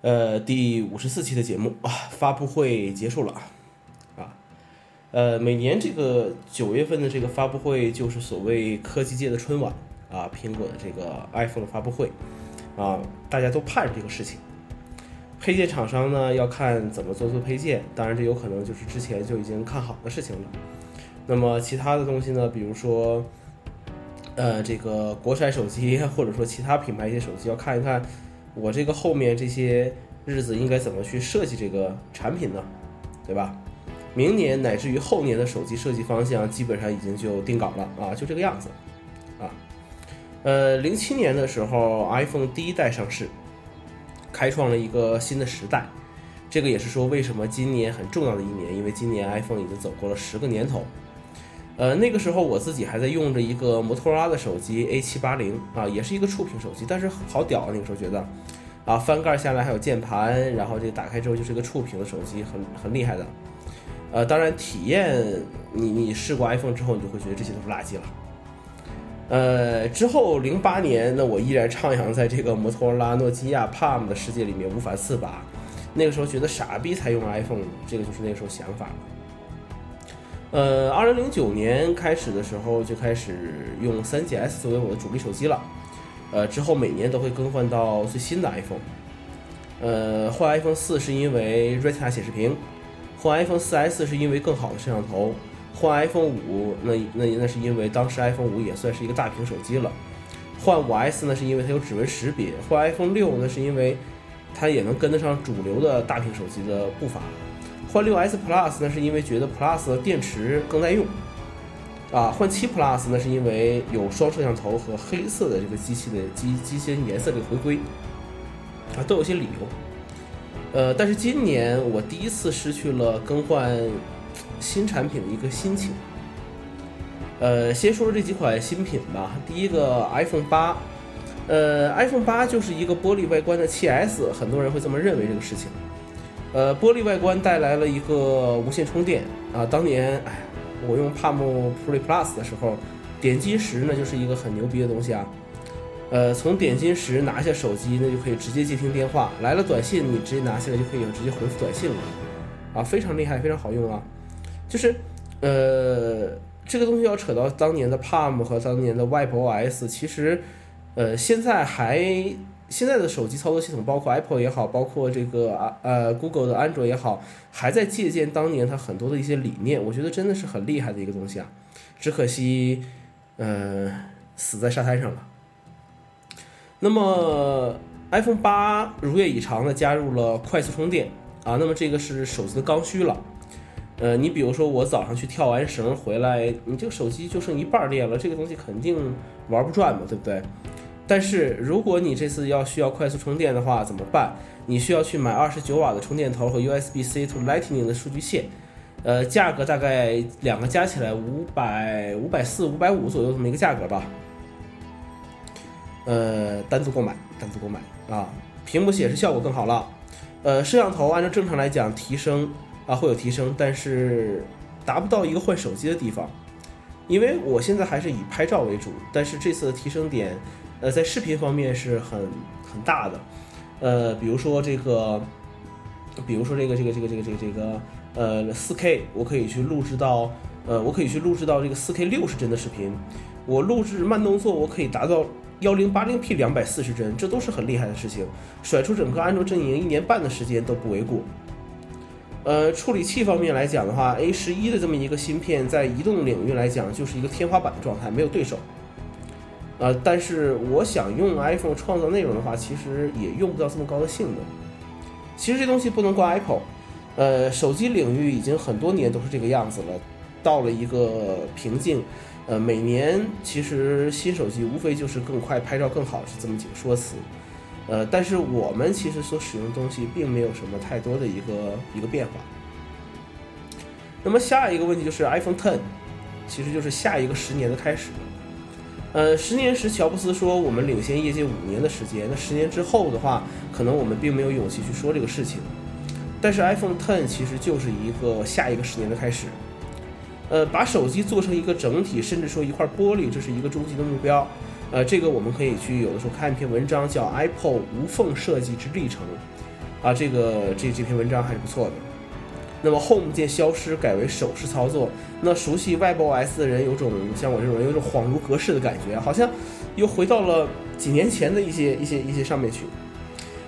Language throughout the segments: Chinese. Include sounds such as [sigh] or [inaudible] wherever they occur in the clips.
呃，第五十四期的节目啊，发布会结束了啊，呃，每年这个九月份的这个发布会就是所谓科技界的春晚啊，苹果的这个 iPhone 的发布会啊，大家都盼着这个事情。配件厂商呢要看怎么做做配件，当然这有可能就是之前就已经看好的事情了。那么其他的东西呢，比如说，呃，这个国产手机或者说其他品牌一些手机，要看一看。我这个后面这些日子应该怎么去设计这个产品呢？对吧？明年乃至于后年的手机设计方向基本上已经就定稿了啊，就这个样子啊。呃，零七年的时候，iPhone 第一代上市，开创了一个新的时代。这个也是说为什么今年很重要的一年，因为今年 iPhone 已经走过了十个年头。呃，那个时候我自己还在用着一个摩托罗拉的手机 A 七八零啊，也是一个触屏手机，但是好屌啊！那个时候觉得，啊，翻盖下来还有键盘，然后这个打开之后就是一个触屏的手机，很很厉害的。呃，当然体验你你试过 iPhone 之后，你就会觉得这些都是垃圾了。呃，之后零八年，那我依然徜徉在这个摩托罗拉、诺基亚、Palm 的世界里面无法自拔。那个时候觉得傻逼才用 iPhone，这个就是那个时候想法了。呃，二零零九年开始的时候就开始用三 GS 作为我的主力手机了，呃，之后每年都会更换到最新的 iPhone。呃，换 iPhone 四是因为 Retina 显示屏，换 iPhone 四 S 是因为更好的摄像头，换 iPhone 五那那那是因为当时 iPhone 五也算是一个大屏手机了，换五 S 呢是因为它有指纹识别，换 iPhone 六呢是因为它也能跟得上主流的大屏手机的步伐。换六 S Plus 那是因为觉得 Plus 的电池更耐用，啊，换七 Plus 那是因为有双摄像头和黑色的这个机器的机机身颜色的回归，啊，都有些理由。呃，但是今年我第一次失去了更换新产品的一个心情。呃，先说说这几款新品吧。第一个 iPhone 八，呃，iPhone 八就是一个玻璃外观的 7S，很多人会这么认为这个事情。呃，玻璃外观带来了一个无线充电啊。当年，哎，我用 Palm Pre Plus 的时候，点金石呢就是一个很牛逼的东西啊。呃，从点金石拿下手机，那就可以直接接听电话，来了短信，你直接拿下来就可以直接回复短信了，啊，非常厉害，非常好用啊。就是，呃，这个东西要扯到当年的 Palm 和当年的 WebOS，其实，呃，现在还。现在的手机操作系统，包括 Apple 也好，包括这个啊呃 Google 的安卓也好，还在借鉴当年它很多的一些理念，我觉得真的是很厉害的一个东西啊。只可惜，呃，死在沙滩上了。那么 iPhone 八如愿以偿的加入了快速充电啊，那么这个是手机的刚需了。呃，你比如说我早上去跳完绳回来，你这个手机就剩一半电了，这个东西肯定玩不转嘛，对不对？但是如果你这次要需要快速充电的话，怎么办？你需要去买二十九瓦的充电头和 USB-C to Lightning 的数据线，呃，价格大概两个加起来五百五百四五百五左右这么一个价格吧。呃，单独购买，单独购买啊。屏幕显示效果更好了，呃，摄像头按照正常来讲提升啊会有提升，但是达不到一个换手机的地方，因为我现在还是以拍照为主，但是这次的提升点。呃，在视频方面是很很大的，呃，比如说这个，比如说这个这个这个这个这个这个，呃，四 K 我可以去录制到，呃，我可以去录制到这个四 K 六十帧的视频，我录制慢动作我可以达到幺零八零 P 两百四十帧，这都是很厉害的事情，甩出整个安卓阵营一年半的时间都不为过。呃，处理器方面来讲的话，A 十一的这么一个芯片，在移动领域来讲就是一个天花板的状态，没有对手。呃，但是我想用 iPhone 创造内容的话，其实也用不到这么高的性能。其实这东西不能怪 Apple，呃，手机领域已经很多年都是这个样子了，到了一个瓶颈。呃，每年其实新手机无非就是更快、拍照更好，是这么几个说辞。呃，但是我们其实所使用的东西并没有什么太多的一个一个变化。那么下一个问题就是 iPhone Ten，其实就是下一个十年的开始。呃，十年时，乔布斯说我们领先业界五年的时间。那十年之后的话，可能我们并没有勇气去说这个事情。但是 iPhone Ten 其实就是一个下一个十年的开始。呃，把手机做成一个整体，甚至说一块玻璃，这是一个终极的目标。呃，这个我们可以去有的时候看一篇文章，叫 Apple 无缝设计之历程，啊，这个这这篇文章还是不错的。那么 Home 键消失，改为手势操作。那熟悉 WebOS 的人，有种像我这种人，有种恍如隔世的感觉，好像又回到了几年前的一些一些一些上面去。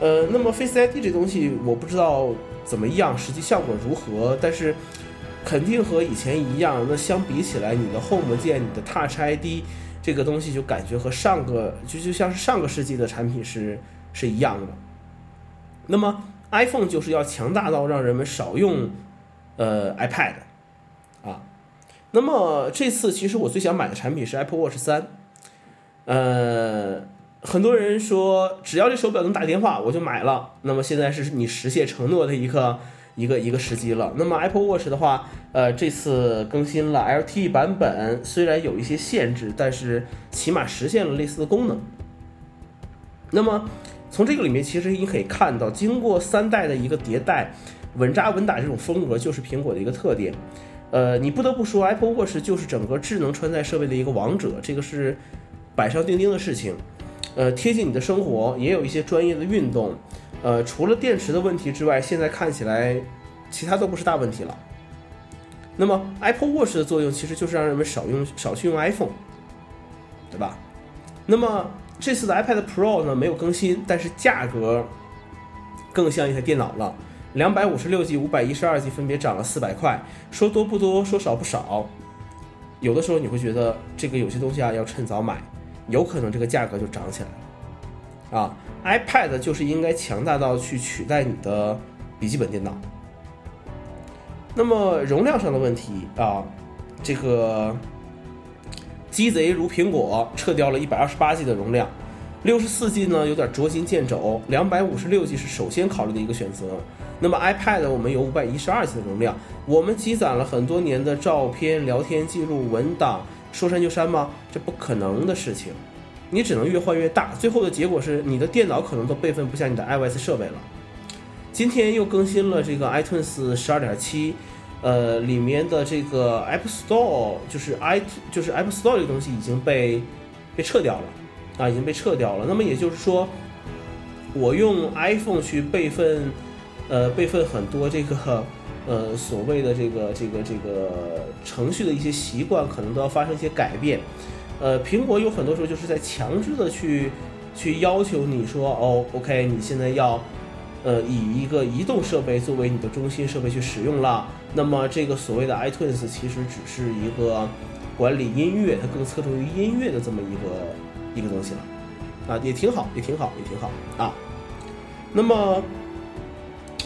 呃，那么 Face ID 这东西我不知道怎么样，实际效果如何，但是肯定和以前一样。那相比起来，你的 Home 键、你的 Touch ID 这个东西，就感觉和上个就就像是上个世纪的产品是是一样的。那么 iPhone 就是要强大到让人们少用，呃 iPad，啊，那么这次其实我最想买的产品是 Apple Watch 三，呃，很多人说只要这手表能打电话我就买了，那么现在是你实现承诺的一个一个一个时机了。那么 Apple Watch 的话，呃，这次更新了 LTE 版本，虽然有一些限制，但是起码实现了类似的功能。那么从这个里面，其实你可以看到，经过三代的一个迭代，稳扎稳打这种风格就是苹果的一个特点。呃，你不得不说，Apple Watch 就是整个智能穿戴设备的一个王者，这个是板上钉钉的事情。呃，贴近你的生活，也有一些专业的运动。呃，除了电池的问题之外，现在看起来其他都不是大问题了。那么 Apple Watch 的作用其实就是让人们少用少去用 iPhone，对吧？那么这次的 iPad Pro 呢没有更新，但是价格更像一台电脑了。两百五十六 G、五百一十二 G 分别涨了四百块，说多不多，说少不少。有的时候你会觉得这个有些东西啊要趁早买，有可能这个价格就涨起来了。啊，iPad 就是应该强大到去取代你的笔记本电脑。那么容量上的问题啊，这个。鸡贼如苹果撤掉了一百二十八 G 的容量，六十四 G 呢有点捉襟见肘，两百五十六 G 是首先考虑的一个选择。那么 iPad 我们有五百一十二 G 的容量，我们积攒了很多年的照片、聊天记录、文档，说删就删吗？这不可能的事情，你只能越换越大，最后的结果是你的电脑可能都备份不下你的 iOS 设备了。今天又更新了这个 iTunes 十二点七。呃，里面的这个 App Store 就是 i 就是 App Store 这个东西已经被被撤掉了啊，已经被撤掉了。那么也就是说，我用 iPhone 去备份，呃，备份很多这个 [laughs] 呃所谓的这个这个这个程序的一些习惯，可能都要发生一些改变。呃，苹果有很多时候就是在强制的去去要求你说，哦，OK，你现在要。呃，以一个移动设备作为你的中心设备去使用了，那么这个所谓的 iTunes 其实只是一个管理音乐，它更侧重于音乐的这么一个一个东西了，啊，也挺好，也挺好，也挺好啊。那么，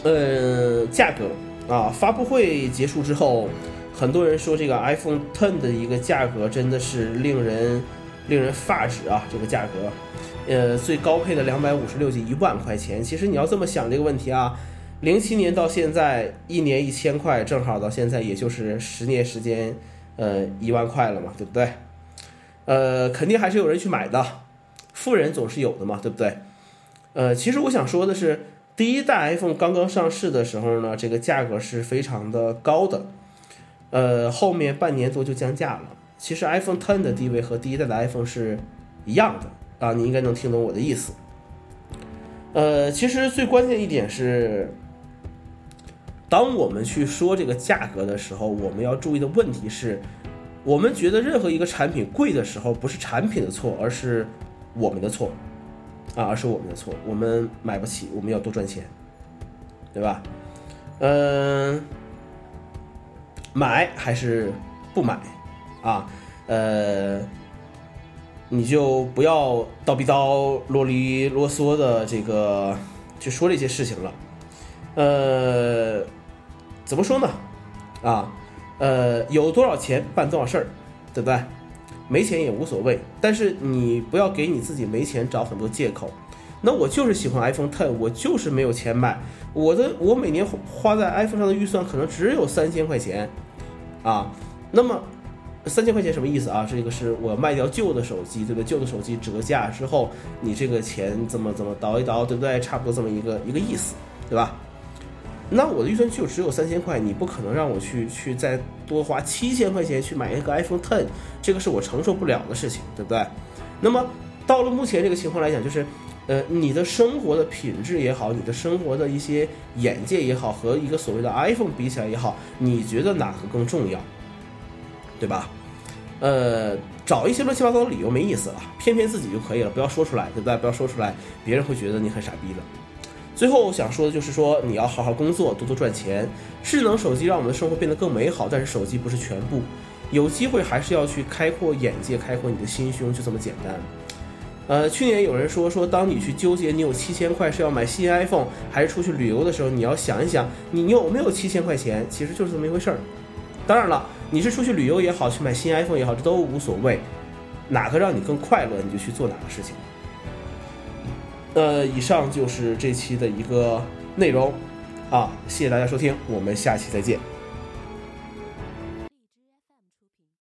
呃，价格啊，发布会结束之后，很多人说这个 iPhone Ten 的一个价格真的是令人令人发指啊，这个价格。呃，最高配的两百五十六 G 一万块钱，其实你要这么想这个问题啊，零七年到现在一年一千块，正好到现在也就是十年时间，呃，一万块了嘛，对不对？呃，肯定还是有人去买的，富人总是有的嘛，对不对？呃，其实我想说的是，第一代 iPhone 刚刚上市的时候呢，这个价格是非常的高的，呃，后面半年多就降价了。其实 iPhone Ten 的地位和第一代的 iPhone 是一样的。啊，你应该能听懂我的意思。呃，其实最关键一点是，当我们去说这个价格的时候，我们要注意的问题是，我们觉得任何一个产品贵的时候，不是产品的错，而是我们的错，啊，而是我们的错，我们买不起，我们要多赚钱，对吧？嗯，买还是不买？啊，呃。你就不要叨逼叨、啰里啰嗦的这个去说这些事情了，呃，怎么说呢？啊，呃，有多少钱办多少事儿，对不对？没钱也无所谓，但是你不要给你自己没钱找很多借口。那我就是喜欢 iPhone Ten，我就是没有钱买。我的我每年花在 iPhone 上的预算可能只有三千块钱，啊，那么。三千块钱什么意思啊？这个是我卖掉旧的手机，对不对？旧的手机折价之后，你这个钱怎么怎么倒一倒，对不对？差不多这么一个一个意思，对吧？那我的预算就只有三千块，你不可能让我去去再多花七千块钱去买一个 iPhone Ten，这个是我承受不了的事情，对不对？那么到了目前这个情况来讲，就是，呃，你的生活的品质也好，你的生活的一些眼界也好，和一个所谓的 iPhone 比起来也好，你觉得哪个更重要？对吧？呃，找一些乱七八糟的理由没意思了，骗骗自己就可以了，不要说出来，对不对？不要说出来，别人会觉得你很傻逼的。最后想说的就是说，你要好好工作，多多赚钱。智能手机让我们的生活变得更美好，但是手机不是全部。有机会还是要去开阔眼界，开阔你的心胸，就这么简单。呃，去年有人说说，当你去纠结你有七千块是要买新 iPhone 还是出去旅游的时候，你要想一想，你有没有七千块钱，其实就是这么一回事儿。当然了，你是出去旅游也好，去买新 iPhone 也好，这都无所谓，哪个让你更快乐，你就去做哪个事情。那，以上就是这期的一个内容，啊，谢谢大家收听，我们下期再见。